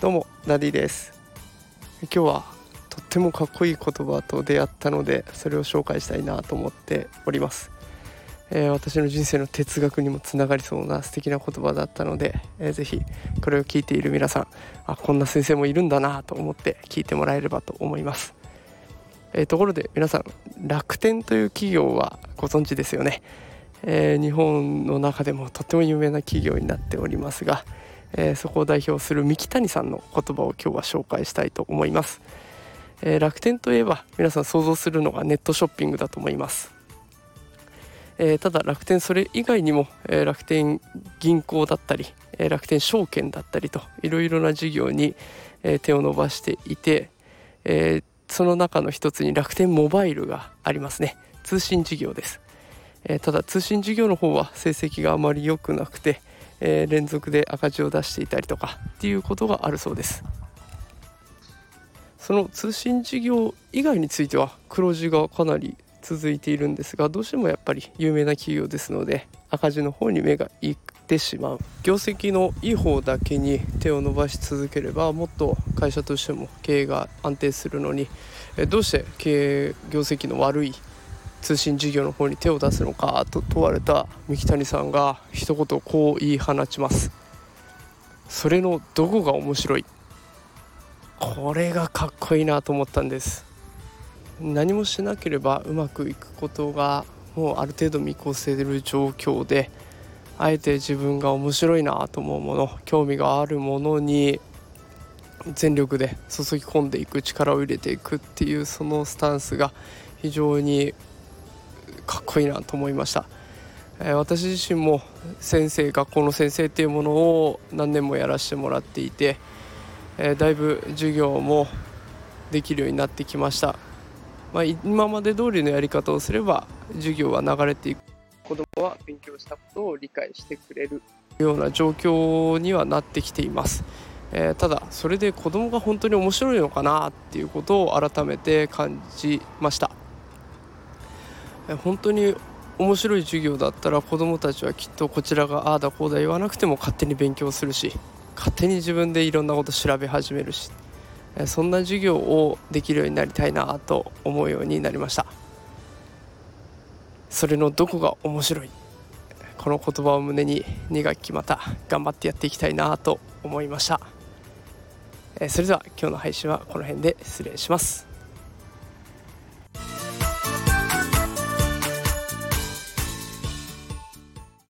どうもダディです。今日はとってもかっこいい言葉と出会ったのでそれを紹介したいなと思っております、えー、私の人生の哲学にもつながりそうな素敵な言葉だったので、えー、ぜひこれを聞いている皆さんあこんな先生もいるんだなと思って聞いてもらえればと思います、えー、ところで皆さん楽天という企業はご存知ですよね、えー、日本の中でもとても有名な企業になっておりますがえー、そこを代表する三木谷さんの言葉を今日は紹介したいと思います、えー、楽天といえば皆さん想像するのがネットショッピングだと思います、えー、ただ楽天それ以外にも、え楽天銀行だったり、え楽天証券だったりといろいろな事業に、え手を伸ばしていて、えその中の一つに楽天モバイルがありますね。通信事業です、えただ通信事業の方は成績があまり良くなくてえー、連続で赤字を出していたりとかっていうことがあるそうです。その通信事業以外については黒字がかなり続いているんですがどうしてもやっぱり有名な企業ですので赤字の方に目がいってしまう。業績のいい方だけに手を伸ばし続ければもっと会社としても経営が安定するのにどうして経営業績の悪い通信事業の方に手を出すのかと問われた三木谷さんが一言こう言い放ちます。それのどこが面白い？これがかっこいいなと思ったんです。何もしなければうまくいくことがもうある程度見越せる状況であえて自分が面白いなと思うもの興味があるものに全力で注ぎ込んでいく力を入れていくっていうそのスタンスが非常にかっこいいなと思いました、えー、私自身も先生学校の先生っていうものを何年もやらせてもらっていて、えー、だいぶ授業もできるようになってきました、まあ、今まで通りのやり方をすれば授業は流れていく。子どもは勉強したことを理解してくれるような状況にはなってきています、えー、ただそれで子どもが本当に面白いのかなっていうことを改めて感じました。本当に面白い授業だったら子どもたちはきっとこちらがああだこうだ言わなくても勝手に勉強するし勝手に自分でいろんなこと調べ始めるしそんな授業をできるようになりたいなと思うようになりました。それのどこが面白いこの言葉を胸に2学期また頑張ってやっていきたいなと思いました。それでは今日の配信はこの辺で失礼します。